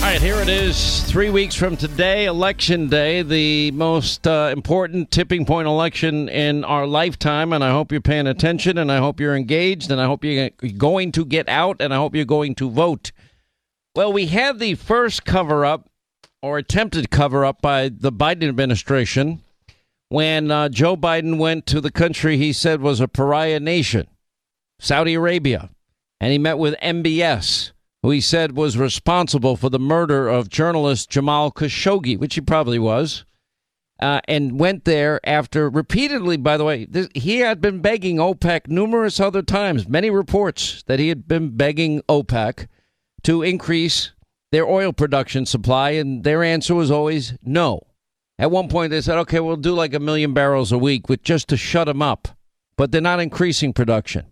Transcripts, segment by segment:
All right, here it is. Three weeks from today, Election Day, the most uh, important tipping point election in our lifetime. And I hope you're paying attention, and I hope you're engaged, and I hope you're going to get out, and I hope you're going to vote. Well, we had the first cover up, or attempted cover up, by the Biden administration when uh, Joe Biden went to the country he said was a pariah nation, Saudi Arabia, and he met with MBS who he said was responsible for the murder of journalist Jamal Khashoggi, which he probably was, uh, and went there after repeatedly, by the way, this, he had been begging OPEC numerous other times, many reports that he had been begging OPEC to increase their oil production supply, and their answer was always no. At one point, they said, okay, we'll do like a million barrels a week with just to shut them up, but they're not increasing production.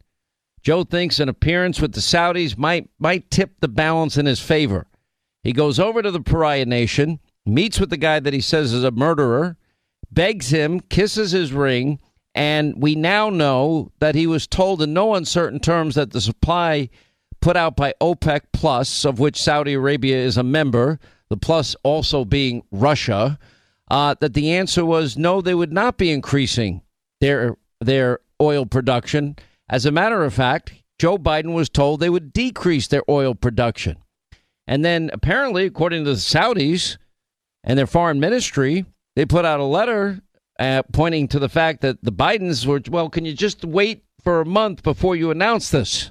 Joe thinks an appearance with the Saudis might might tip the balance in his favor. He goes over to the pariah nation, meets with the guy that he says is a murderer, begs him, kisses his ring, and we now know that he was told in no uncertain terms that the supply put out by OPEC Plus, of which Saudi Arabia is a member, the plus also being Russia, uh, that the answer was no, they would not be increasing their their oil production as a matter of fact, Joe Biden was told they would decrease their oil production. And then apparently, according to the Saudis and their foreign ministry, they put out a letter uh, pointing to the fact that the Bidens were, well, can you just wait for a month before you announce this?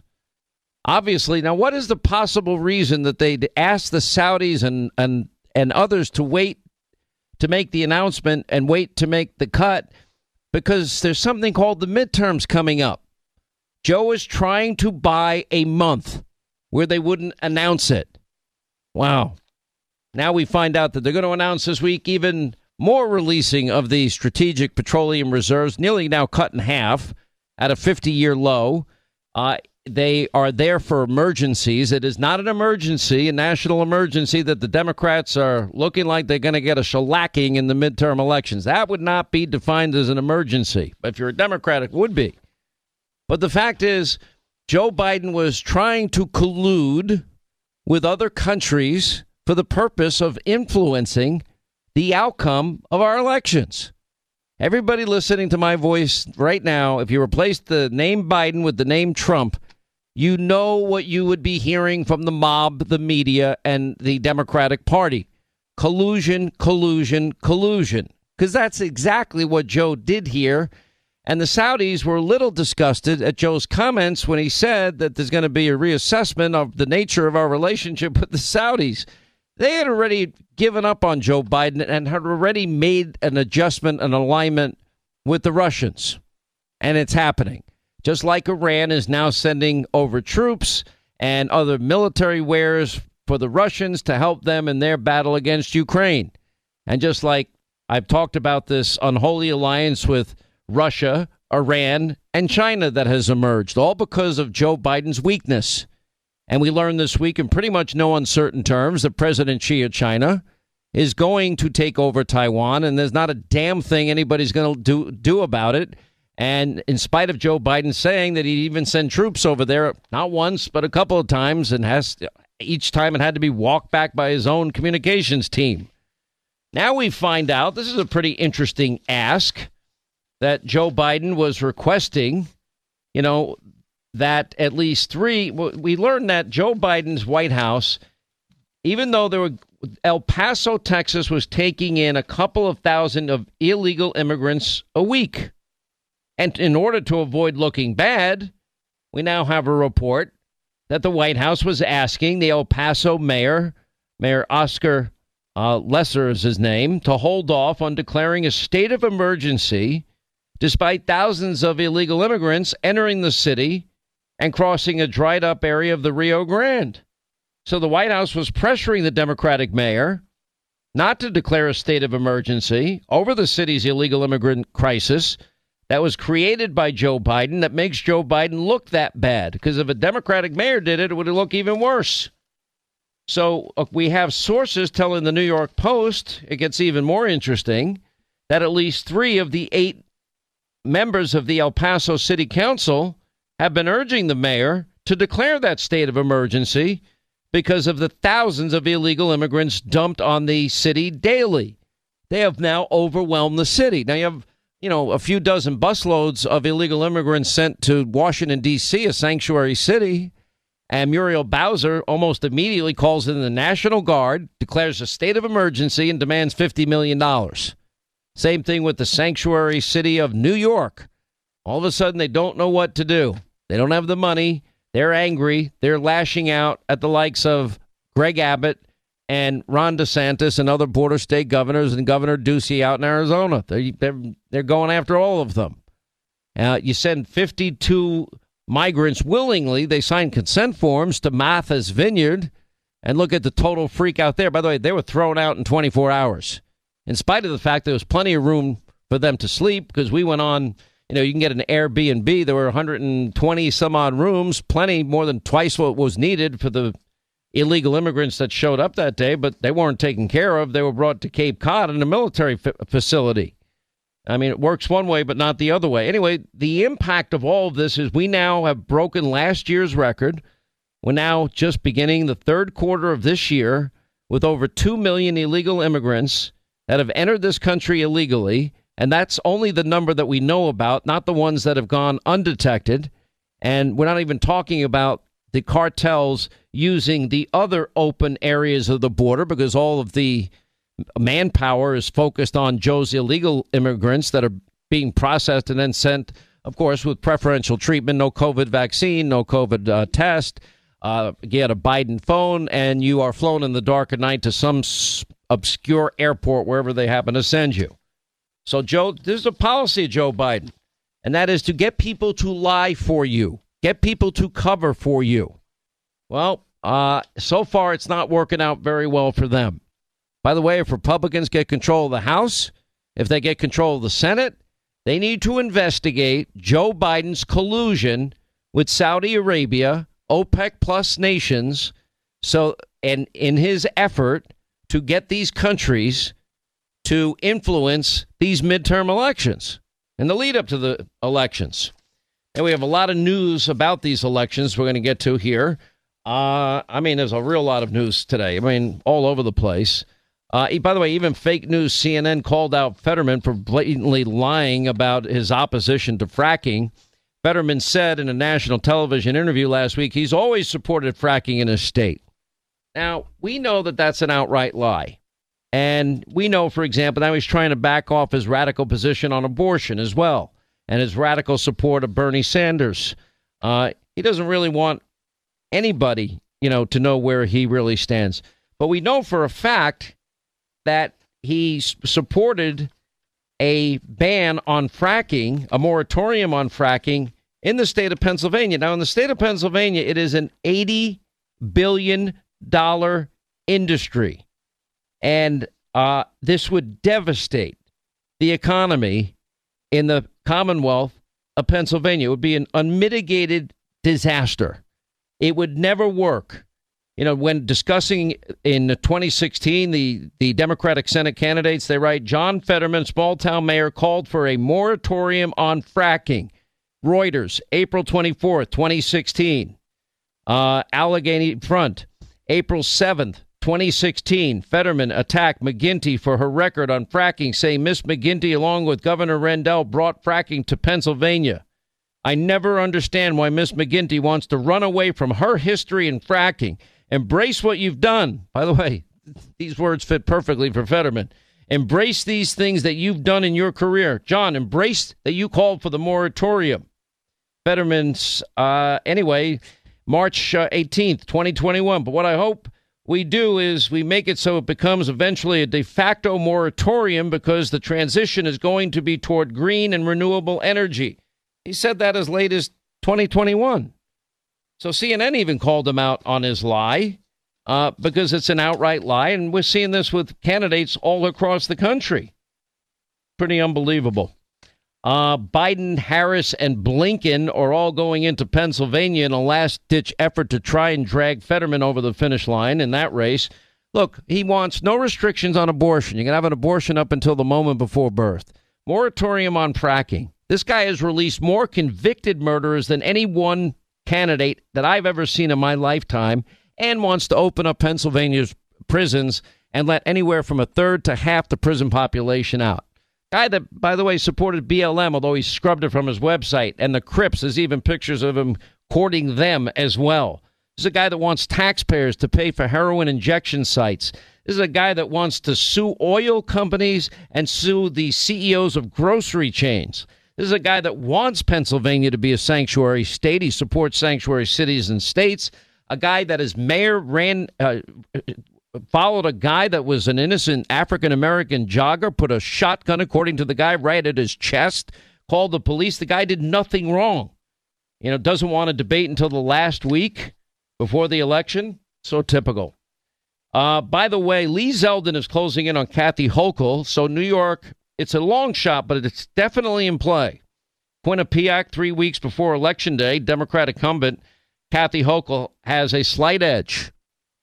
Obviously, now what is the possible reason that they'd ask the Saudis and, and, and others to wait to make the announcement and wait to make the cut? Because there's something called the midterms coming up. Joe is trying to buy a month where they wouldn't announce it. Wow. Now we find out that they're going to announce this week even more releasing of the strategic petroleum reserves, nearly now cut in half at a 50 year low. Uh, they are there for emergencies. It is not an emergency, a national emergency, that the Democrats are looking like they're going to get a shellacking in the midterm elections. That would not be defined as an emergency. But if you're a Democrat, it would be. But the fact is, Joe Biden was trying to collude with other countries for the purpose of influencing the outcome of our elections. Everybody listening to my voice right now, if you replace the name Biden with the name Trump, you know what you would be hearing from the mob, the media, and the Democratic Party collusion, collusion, collusion. Because that's exactly what Joe did here and the Saudis were a little disgusted at Joe's comments when he said that there's going to be a reassessment of the nature of our relationship with the Saudis. They had already given up on Joe Biden and had already made an adjustment, an alignment with the Russians. And it's happening. Just like Iran is now sending over troops and other military wares for the Russians to help them in their battle against Ukraine. And just like I've talked about this unholy alliance with Russia, Iran, and China that has emerged, all because of Joe Biden's weakness. And we learned this week in pretty much no uncertain terms that President Xi of China is going to take over Taiwan, and there's not a damn thing anybody's going to do, do about it. And in spite of Joe Biden saying that he'd even send troops over there, not once, but a couple of times, and has each time it had to be walked back by his own communications team. Now we find out this is a pretty interesting ask that Joe Biden was requesting, you know, that at least three. We learned that Joe Biden's White House, even though there were El Paso, Texas, was taking in a couple of thousand of illegal immigrants a week, And in order to avoid looking bad, we now have a report that the White House was asking the El Paso mayor, Mayor Oscar uh, Leeser is his name, to hold off on declaring a state of emergency despite thousands of illegal immigrants entering the city and crossing a dried up area of the Rio Grande. So the White House was pressuring the Democratic mayor not to declare a state of emergency over the city's illegal immigrant crisis that was created by Joe Biden that makes Joe Biden look that bad. Because if a Democratic mayor did it, it would look even worse. So uh, we have sources telling the New York Post, it gets even more interesting, that at least three of the eight members of the El Paso City Council have been urging the mayor to declare that state of emergency because of the thousands of illegal immigrants dumped on the city daily. They have now overwhelmed the city. Now you have, you know, a few dozen busloads of illegal immigrants sent to Washington D.C., a sanctuary city, and Muriel Bowser almost immediately calls in the National Guard, declares a state of emergency, and demands $50 million. Same thing with the sanctuary city of New York. All of a sudden, they don't know what to do. They don't have the money. They're angry. They're lashing out at the likes of Greg Abbott and Ron DeSantis and other border state governors and Governor Ducey out in Arizona. They're, they're, they're going after all of them. Uh, you send 52 migrants willingly. They signed consent forms to Martha's Vineyard. And look at the total freak out there. By the way, they were thrown out in 24 hours, in spite of the fact there was plenty of room for them to sleep because we went on you know, you can get an Airbnb. There were 120 some odd rooms, plenty more than twice what was needed for the illegal immigrants that showed up that day, but they weren't taken care of. They were brought to Cape Cod in a military f- facility. I mean, it works one way, but not the other way. Anyway, the impact of all of this is we now have broken last year's record. We're now just beginning the third quarter of this year with over 2 million illegal immigrants that have entered this country illegally. And that's only the number that we know about, not the ones that have gone undetected. And we're not even talking about the cartels using the other open areas of the border because all of the manpower is focused on Joe's illegal immigrants that are being processed and then sent, of course, with preferential treatment, no COVID vaccine, no COVID uh, test. Uh, get a Biden phone, and you are flown in the dark at night to some obscure airport wherever they happen to send you. So, Joe, this is a policy of Joe Biden, and that is to get people to lie for you, get people to cover for you. Well, uh, so far, it's not working out very well for them. By the way, if Republicans get control of the House, if they get control of the Senate, they need to investigate Joe Biden's collusion with Saudi Arabia, OPEC plus nations, so and in his effort to get these countries to influence these midterm elections and the lead up to the elections. And we have a lot of news about these elections we're going to get to here. Uh, I mean, there's a real lot of news today. I mean, all over the place. Uh, by the way, even fake news CNN called out Fetterman for blatantly lying about his opposition to fracking. Fetterman said in a national television interview last week he's always supported fracking in his state. Now, we know that that's an outright lie. And we know, for example, now he's trying to back off his radical position on abortion as well and his radical support of Bernie Sanders. Uh, he doesn't really want anybody, you know, to know where he really stands. But we know for a fact that he supported a ban on fracking, a moratorium on fracking in the state of Pennsylvania. Now, in the state of Pennsylvania, it is an $80 billion industry. And uh, this would devastate the economy in the Commonwealth of Pennsylvania. It would be an unmitigated disaster. It would never work. You know, when discussing in 2016 the, the Democratic Senate candidates, they write John Fetterman, small town mayor, called for a moratorium on fracking. Reuters, April 24th, 2016. Uh, Allegheny Front, April 7th, 2016, Fetterman attacked McGinty for her record on fracking, saying Miss McGinty, along with Governor Rendell, brought fracking to Pennsylvania. I never understand why Miss McGinty wants to run away from her history in fracking. Embrace what you've done. By the way, these words fit perfectly for Fetterman. Embrace these things that you've done in your career. John, embrace that you called for the moratorium. Fetterman's, uh, anyway, March uh, 18th, 2021. But what I hope we do is we make it so it becomes eventually a de facto moratorium because the transition is going to be toward green and renewable energy. He said that as late as 2021. So CNN even called him out on his lie uh, because it's an outright lie. And we're seeing this with candidates all across the country. Pretty unbelievable. Uh, Biden, Harris, and Blinken are all going into Pennsylvania in a last ditch effort to try and drag Fetterman over the finish line in that race. Look, he wants no restrictions on abortion. You can have an abortion up until the moment before birth. Moratorium on fracking. This guy has released more convicted murderers than any one candidate that I've ever seen in my lifetime and wants to open up Pennsylvania's prisons and let anywhere from a third to half the prison population out. Guy that, by the way, supported BLM, although he scrubbed it from his website, and the Crips. There's even pictures of him courting them as well. This is a guy that wants taxpayers to pay for heroin injection sites. This is a guy that wants to sue oil companies and sue the CEOs of grocery chains. This is a guy that wants Pennsylvania to be a sanctuary state. He supports sanctuary cities and states. A guy that is mayor ran uh, followed a guy that was an innocent African American jogger, put a shotgun, according to the guy, right at his chest, called the police. The guy did nothing wrong. You know, doesn't want to debate until the last week before the election. So typical. Uh, by the way, Lee Zeldin is closing in on Kathy Hochul. So New York, it's a long shot, but it's definitely in play. Quinnipiac, three weeks before Election Day, Democrat incumbent Kathy Hochul has a slight edge.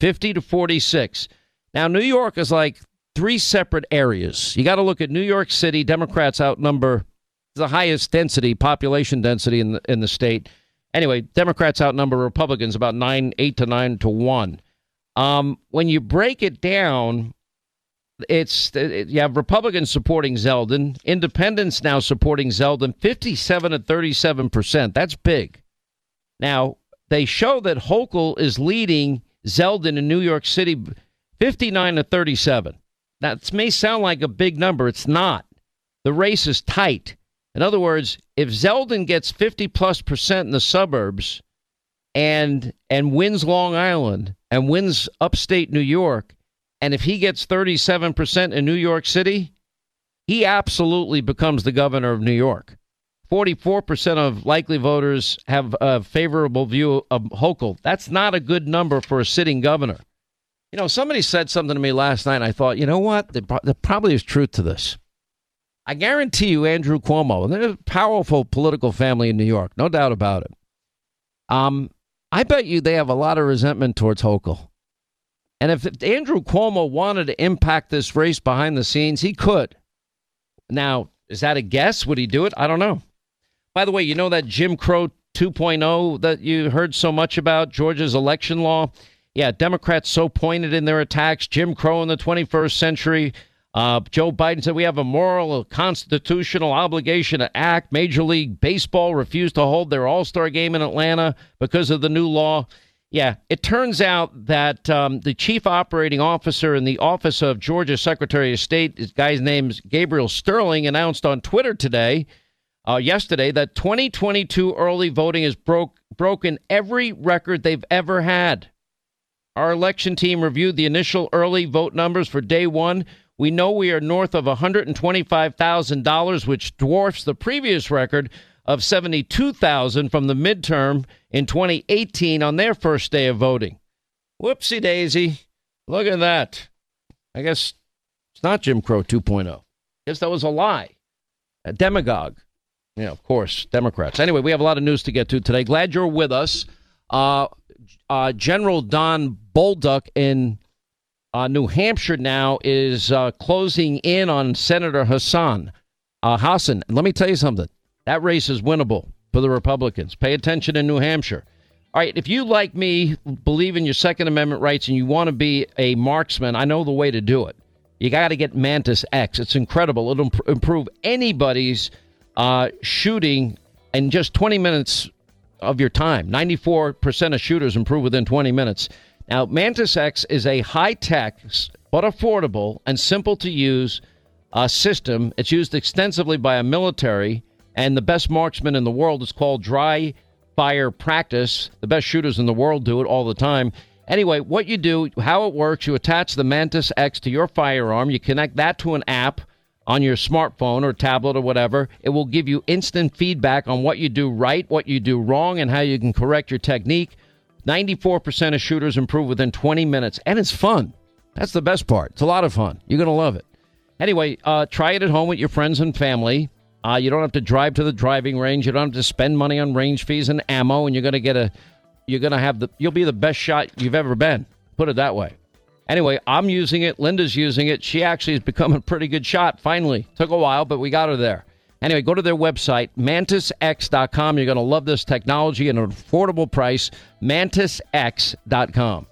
50 to 46. Now, New York is like three separate areas. You got to look at New York City. Democrats outnumber the highest density, population density in the, in the state. Anyway, Democrats outnumber Republicans about nine, eight to nine to one. Um, when you break it down, it's it, you have Republicans supporting Zeldin, Independents now supporting Zeldin, fifty-seven to thirty-seven percent. That's big. Now they show that Hochul is leading Zeldin in New York City, 59 to 37. That may sound like a big number. It's not. The race is tight. In other words, if Zeldin gets 50 plus percent in the suburbs and and wins Long Island and wins upstate New York, and if he gets 37% in New York City, he absolutely becomes the governor of New York. 44% of likely voters have a favorable view of Hochul. That's not a good number for a sitting governor. You know, somebody said something to me last night, and I thought, you know what? There, there probably is truth to this. I guarantee you, Andrew Cuomo, and they're a powerful political family in New York, no doubt about it. Um, I bet you they have a lot of resentment towards Hochul. And if Andrew Cuomo wanted to impact this race behind the scenes, he could. Now, is that a guess? Would he do it? I don't know. By the way, you know that Jim Crow 2.0 that you heard so much about, Georgia's election law? Yeah, Democrats so pointed in their attacks, Jim Crow in the 21st century. Uh, Joe Biden said we have a moral, constitutional obligation to act. Major League Baseball refused to hold their All Star game in Atlanta because of the new law. Yeah, it turns out that um, the chief operating officer in the office of Georgia Secretary of State, this guy's name's Gabriel Sterling, announced on Twitter today uh, yesterday that 2022 early voting has broke broken every record they've ever had. Our election team reviewed the initial early vote numbers for day one. We know we are north of $125,000, which dwarfs the previous record of 72,000 from the midterm in 2018 on their first day of voting. Whoopsie daisy. Look at that. I guess it's not Jim Crow 2.0. I guess that was a lie. A demagogue. Yeah, of course, Democrats. Anyway, we have a lot of news to get to today. Glad you're with us. Uh, uh, General Don Bolduc in uh, New Hampshire now is uh, closing in on Senator Hassan. Uh, Hassan, let me tell you something. That race is winnable for the Republicans. Pay attention in New Hampshire. All right, if you, like me, believe in your Second Amendment rights and you want to be a marksman, I know the way to do it. You got to get Mantis X. It's incredible. It'll improve anybody's uh, shooting in just 20 minutes of your time. 94% of shooters improve within 20 minutes. Now, Mantis X is a high tech, but affordable and simple to use uh, system. It's used extensively by a military, and the best marksman in the world is called dry fire practice. The best shooters in the world do it all the time. Anyway, what you do, how it works, you attach the Mantis X to your firearm, you connect that to an app on your smartphone or tablet or whatever. It will give you instant feedback on what you do right, what you do wrong, and how you can correct your technique. 94% of shooters improve within 20 minutes, and it's fun. That's the best part. It's a lot of fun. You're going to love it. Anyway, uh, try it at home with your friends and family. Uh, you don't have to drive to the driving range. You don't have to spend money on range fees and ammo, and you're going to get a, you're going to have the, you'll be the best shot you've ever been. Put it that way. Anyway, I'm using it. Linda's using it. She actually has become a pretty good shot. Finally, took a while, but we got her there. Anyway, go to their website, mantisx.com. You're going to love this technology at an affordable price, mantisx.com.